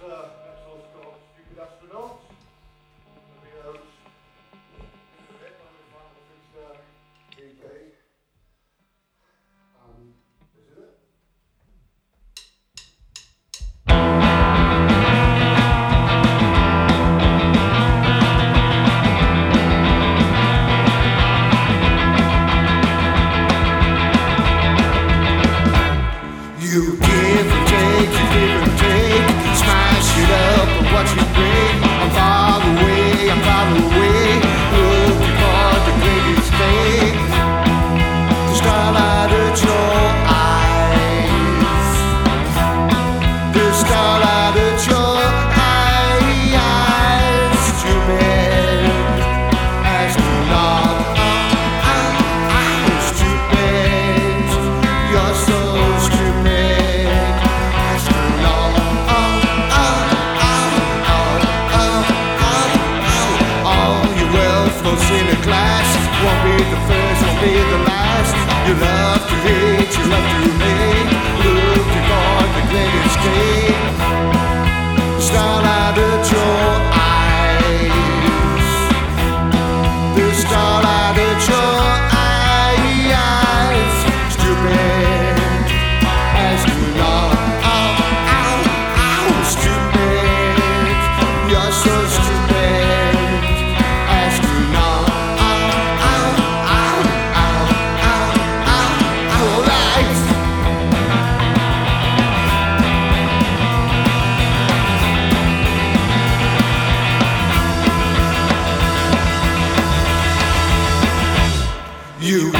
the those in a class won't be the first, won't be the last. You love to hate, you love to hate. Looking for the greatest game. Style out of your eyes. The style out of your you.